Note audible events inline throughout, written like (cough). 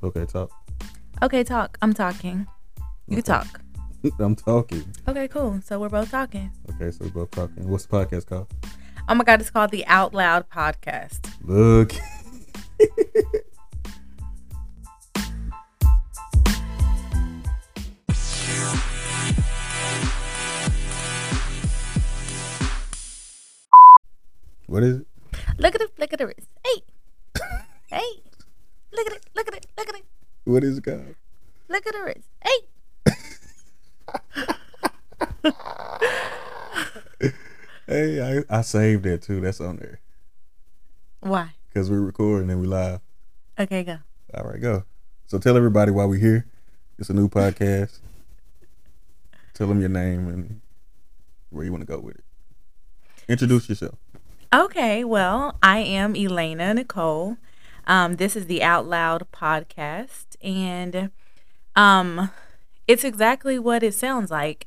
Okay, talk. Okay, talk. I'm talking. You can talk. (laughs) I'm talking. Okay, cool. So we're both talking. Okay, so we're both talking. What's the podcast called? Oh my God, it's called the Out Loud Podcast. Look. (laughs) what is it? Look at it. Look at the wrist. Hey. hey. Look at it. Look at it. Look at it. What is it called? Look at the wrist. Hey. (laughs) Hey, I, I saved that too. That's on there. Why? Because we're recording and we live. Okay, go. All right, go. So tell everybody why we're here. It's a new podcast. tell them your name and where you want to go with it. Introduce yourself. Okay, well, I am Elena Nicole. Um, this is the Out Loud podcast, and um, it's exactly what it sounds like.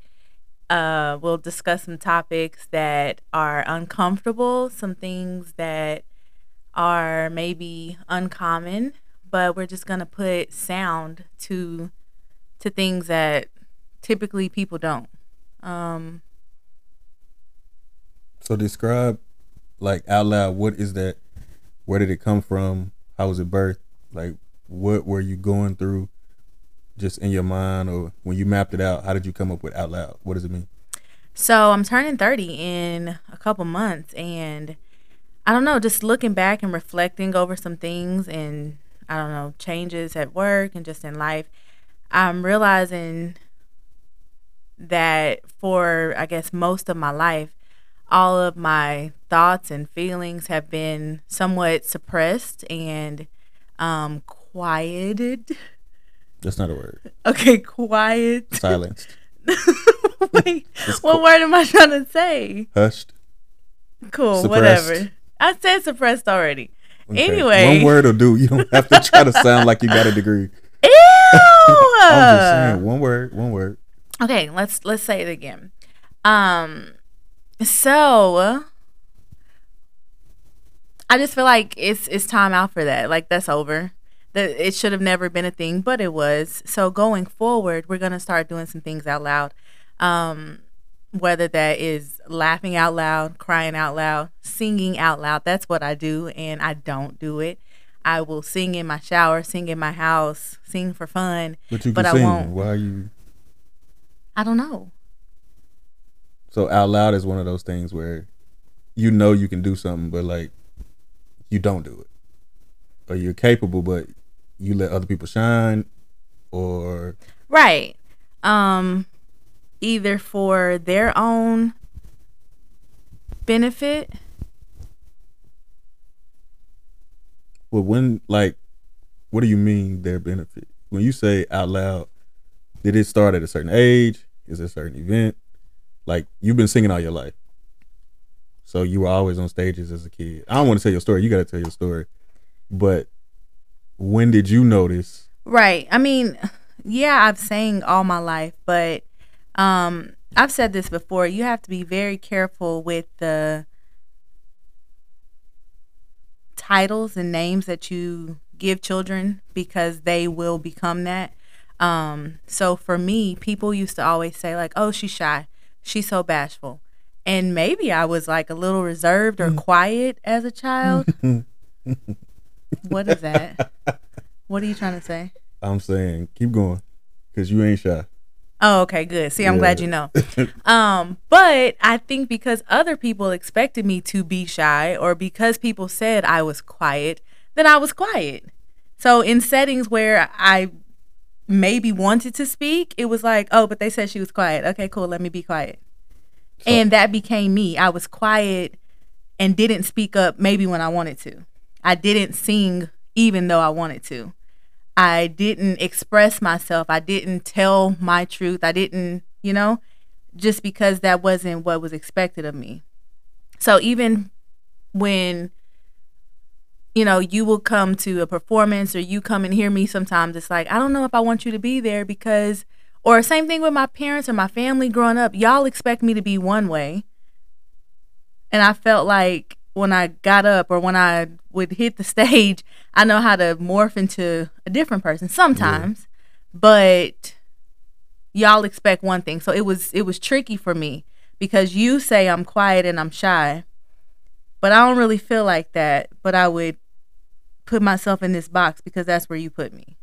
Uh, we'll discuss some topics that are uncomfortable, some things that are maybe uncommon, but we're just gonna put sound to to things that typically people don't. Um, So describe, like out loud, what is that? Where did it come from? How was it birthed? Like, what were you going through, just in your mind, or when you mapped it out? How did you come up with out loud? What does it mean? So I'm turning 30 in a couple months, and I don't know, just looking back and reflecting over some things and I don't know, changes at work and just in life, I'm realizing that for, I guess, most of my life, all of my thoughts and feelings have been somewhat suppressed and um, quieted. That's not a word. Okay, quiet. Silenced, (laughs) Wait, what cool. word am I trying to say? hushed. Cool, Suppressed. whatever. I said suppressed already. Okay. Anyway. one word will do. You don't have to try to sound like you got a degree. (laughs) Ew. I'm just saying, one word, one word. Okay, let's let's say it again. Um, so I just feel like it's it's time out for that. Like that's over. That it should have never been a thing, but it was. So going forward, we're gonna start doing some things out loud. Um, whether that is laughing out loud, crying out loud, singing out loud. That's what I do, and I don't do it. I will sing in my shower, sing in my house, sing for fun. But you can But I sing. won't. Why are you? I don't know. So out loud is one of those things where you know you can do something, but like you don't do it, or you're capable, but you let other people shine, or Right. Um either for their own benefit. well, when like, what do you mean their benefit? When you say out loud, did it start at a certain age? Is it a certain event? Like you've been singing all your life, so you were always on stages as a kid. I don't want to tell your story. You got to tell your story, but when did you notice? Right. I mean, yeah, I've sang all my life, but um I've said this before, you have to be very careful with the titles and names that you give children because they will become that. Um so for me, people used to always say like, "Oh, she's shy. She's so bashful." And maybe I was like a little reserved or quiet as a child. (laughs) what is that? What are you trying to say? (laughs) I'm saying keep going, cause you ain't shy. Oh, okay, good. See, I'm glad you know. (laughs) Um, but I think because other people expected me to be shy or because people said I was quiet, then I was quiet. So in settings where I maybe wanted to speak, it was like, oh, but they said she was quiet. Okay, cool, let me be quiet. and that became me. I was quiet and didn't speak up maybe when I wanted to. I didn't sing even though I wanted to. I didn't express myself. I didn't tell my truth. I didn't, you know, just because that wasn't what was expected of me. So even when you know, you will come to a performance or you come and hear me sometimes it's like, I don't know if I want you to be there because or same thing with my parents or my family growing up, y'all expect me to be one way. And I felt like when I got up or when I would hit the stage, I know how to morph into a different person sometimes. But y'all expect one thing. So it was it was tricky for me because you say I'm quiet and I'm shy. But I don't really feel like that, but I would put myself in this box because that's where you put me.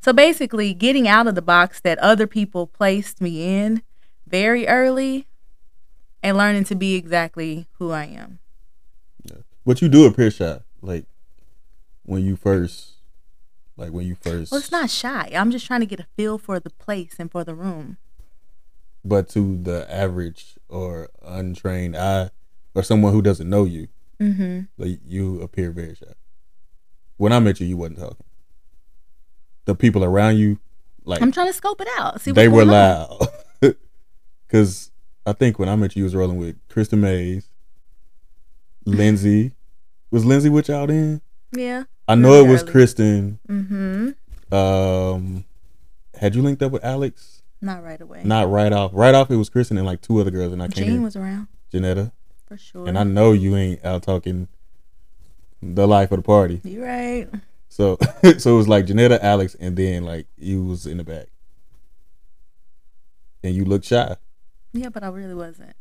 So basically, getting out of the box that other people placed me in very early and learning to be exactly who I am. But you do appear shy, like when you first, like when you first. Well, it's not shy. I'm just trying to get a feel for the place and for the room. But to the average or untrained eye, or someone who doesn't know you, Mm-hmm. like you appear very shy. When I met you, you wasn't talking. The people around you, like I'm trying to scope it out. See they were loud. (laughs) Because I think when I met you, you was rolling with Krista Mays, Lindsay. Was Lindsay with y'all then? Yeah. I know Really it was early. Kristen. Mm-hmm. Um, had you linked up with Alex? Not right away. Not right off. Right off, it was Kristen and like two other girls, and I can't. Jean was around Janetta, for sure. and I know you ain't out talking the life of the party. you right. So, (laughs) so it was like Janetta, Alex, and then like you was in the back, and you looked shy. Yeah, but I really wasn't.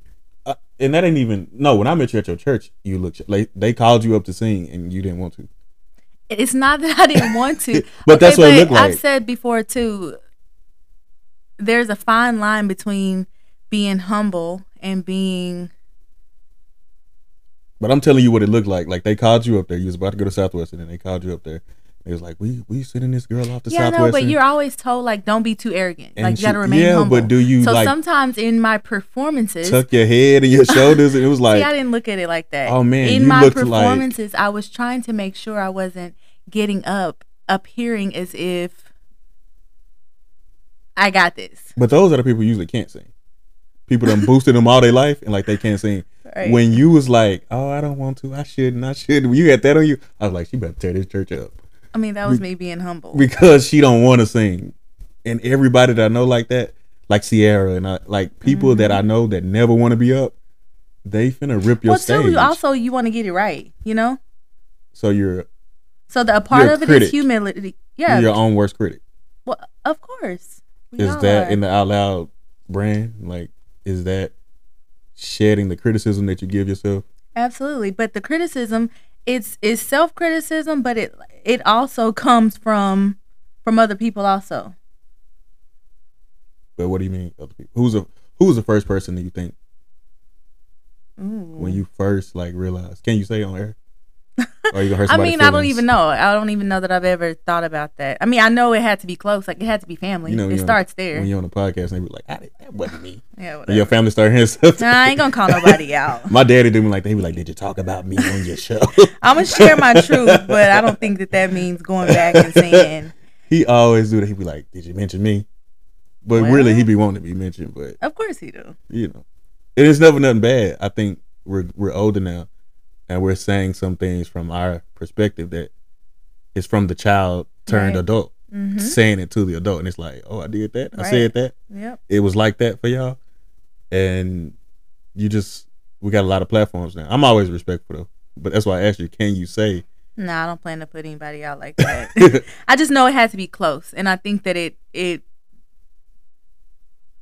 Uh, and that ain't even no. When I met you at your church, you looked like they called you up to sing, and you didn't want to. It's not that I didn't want to. (laughs) But that's what it looked like. I've said before too. There's a fine line between being humble and being But I'm telling you what it looked like. Like they called you up there. You was about to go to Southwestern, and they called you up there. It was like, we we sending this girl off to yeah, no, but you're always told like don't be too arrogant. And like she- you got to remain yeah, humble. but do you, So like, sometimes in my performances, tuck your head and your (laughs) shoulders, and it was like, See, I didn't look at it like that. Oh, man, In my looked like- performances, I was trying to make sure I wasn't getting up, appearing as if I got this. but those are the people who usually can't sing. People done boosted them all their life, and like they can't sing. Right. When you was like, oh, I don't want to, I shouldn't, I shouldn't. When you had that on you, I was like, she better tear this church up I mean, that was me being humble. because she don't want to sing. And everybody that I know like that, like Sierra and I, like people that I mm-hmm. know that never want to be up, they finna rip your well, stage. too, also you want to get it right, you know. so you're So the a part a of it is humility. Yeah, you're your own worst critic. well, of course. Is all that are. in the out loud brand? Like, is that shedding the criticism that you give yourself? Absolutely, but the criticism it's it's self criticism, but it it also comes from from other people also. But what do you mean other people? Who's a who was the first person that you think Ooh. when you first like realized? Can you say on air? Or you gonna hurt I mean, I don't even know. I don't even know that I've ever thought about that. I mean, I know it had to be close. Like it had to be family. You know, it starts there. When you're on the podcast and they be like, "Ah, that wasn't me. yeah, And your family start hearing stuff. Nah, I ain't gonna call nobody (laughs) out. My daddy did me like that. He be like, "Did you talk about me on your show?" (laughs) I'm gonna share my truth, but I don't think that that means going back and saying, (laughs) he always do that. He be like, "Did you mention me?" But Well- really, he be wanting to be mentioned. But "Of course he do." you know, it is never nothing bad. I think we're we're older now, and we're saying some things from our perspective that is from the child turned Right. adult, hmm saying it to the adult, and it's like, "Oh, I did that. I said that. Yep. It was like that for y'all," and you just we got a lot of platforms now. I'm always respectful though, but that's why I asked you, can you say? No, I don't plan to put anybody out like that. (laughs) I just know it has to be close, and I think that it it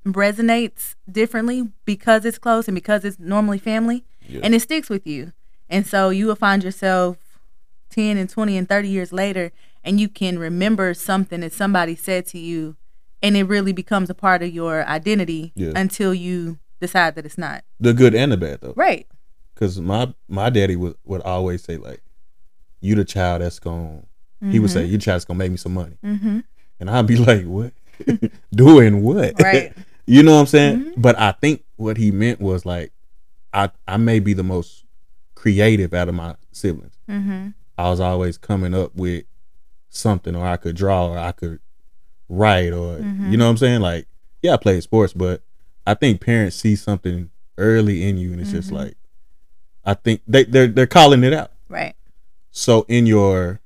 resonates differently because it's close and because it's normally family, Yeah. and it sticks with you. And so you will find yourself ten and twenty and thirty years later, and you can remember something that somebody said to you, and it really becomes a part of your identity Yeah. until you decide that it's not. the good and the bad though. Right. Because my my daddy would would always say like, "You the child that's going." To, he would say, "You child's gonna make me some money," Mm-hmm. and I'd be like, "What? (laughs) Doing what?" Right. (laughs) you know what I'm saying? Mhm. But I think what he meant was like, I I may be the most creative out of my siblings. Mm-hmm. I was always coming up with something, or I could draw, or I could write, or Mhm. you know what I'm saying? Like, yeah, I played sports, but I think parents see something early in you, and it's just Mhm. like, I think they they're they're calling it out. Right. So in your,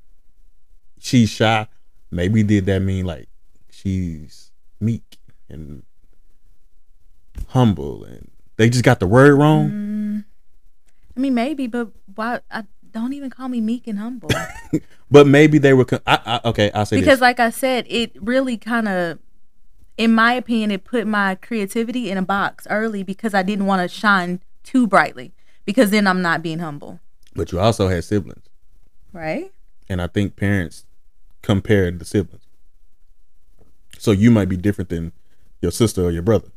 she's shy. Maybe did that mean like she's meek and humble, and they just got the word wrong? I mean, maybe, but why? I, don't even call me meek and humble. (laughs) but maybe they were. Con- I, I, okay, I'll say because, this. like I said, it really kind of, in my opinion, it put my creativity in a box early because I didn't want to shine too brightly because then I'm not being humble. But you also had siblings, right? And I think parents compared the siblings, so you might be different than your sister or your brother.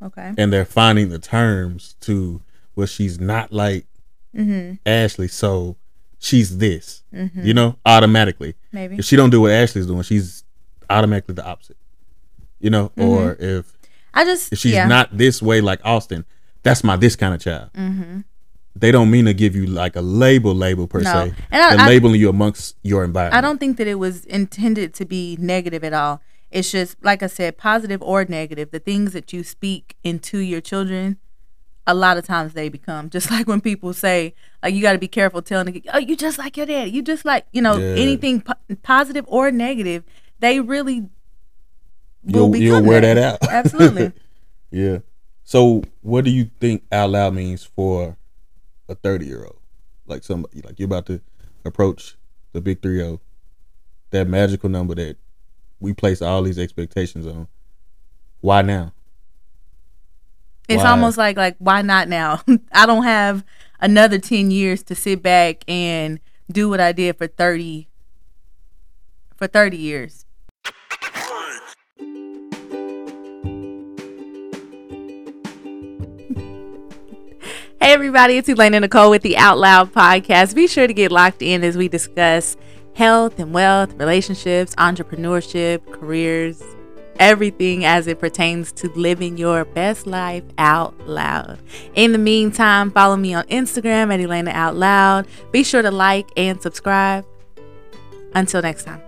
Okay. And they're finding the terms to well, she's not like mm-hmm. Ashley, so she's this. Mm-hmm. You know, automatically. Maybe if she don't do what Ashley's doing, she's automatically the opposite. You know, mm-hmm. or if I just if she's yeah. not this way like Austin, that's my this kind of child. Mm-hmm. They don't mean to give you like a label, label per no. se. And I, I, labeling you amongst your environment. I don't think that it was intended to be negative at all. It's just like I said, positive or negative. The things that you speak into your children a lot of times they become. (laughs) Just like when people say like you got to be careful telling the, oh you just like your dad you just like you know yeah. anything po- positive or negative they really will you'll, you'll wear that, that out. (laughs) Absolutely. (laughs) Yeah. So what do you think out loud means for a 30 year old like somebody like you're about to approach the big 3 that magical number that we place all these expectations on why now it's why? almost like like why not now? (laughs) I don't have another 10 years to sit back and do what I did for 30 for 30 years. (laughs) Hey everybody, it's Elaine Nicole with the Out Loud podcast. Be sure to get locked in as we discuss health and wealth, relationships, entrepreneurship, careers, everything as it pertains to living your best life out loud. In the meantime, follow me on Instagram at Elena Out Loud. Be sure to like and subscribe. Until next time.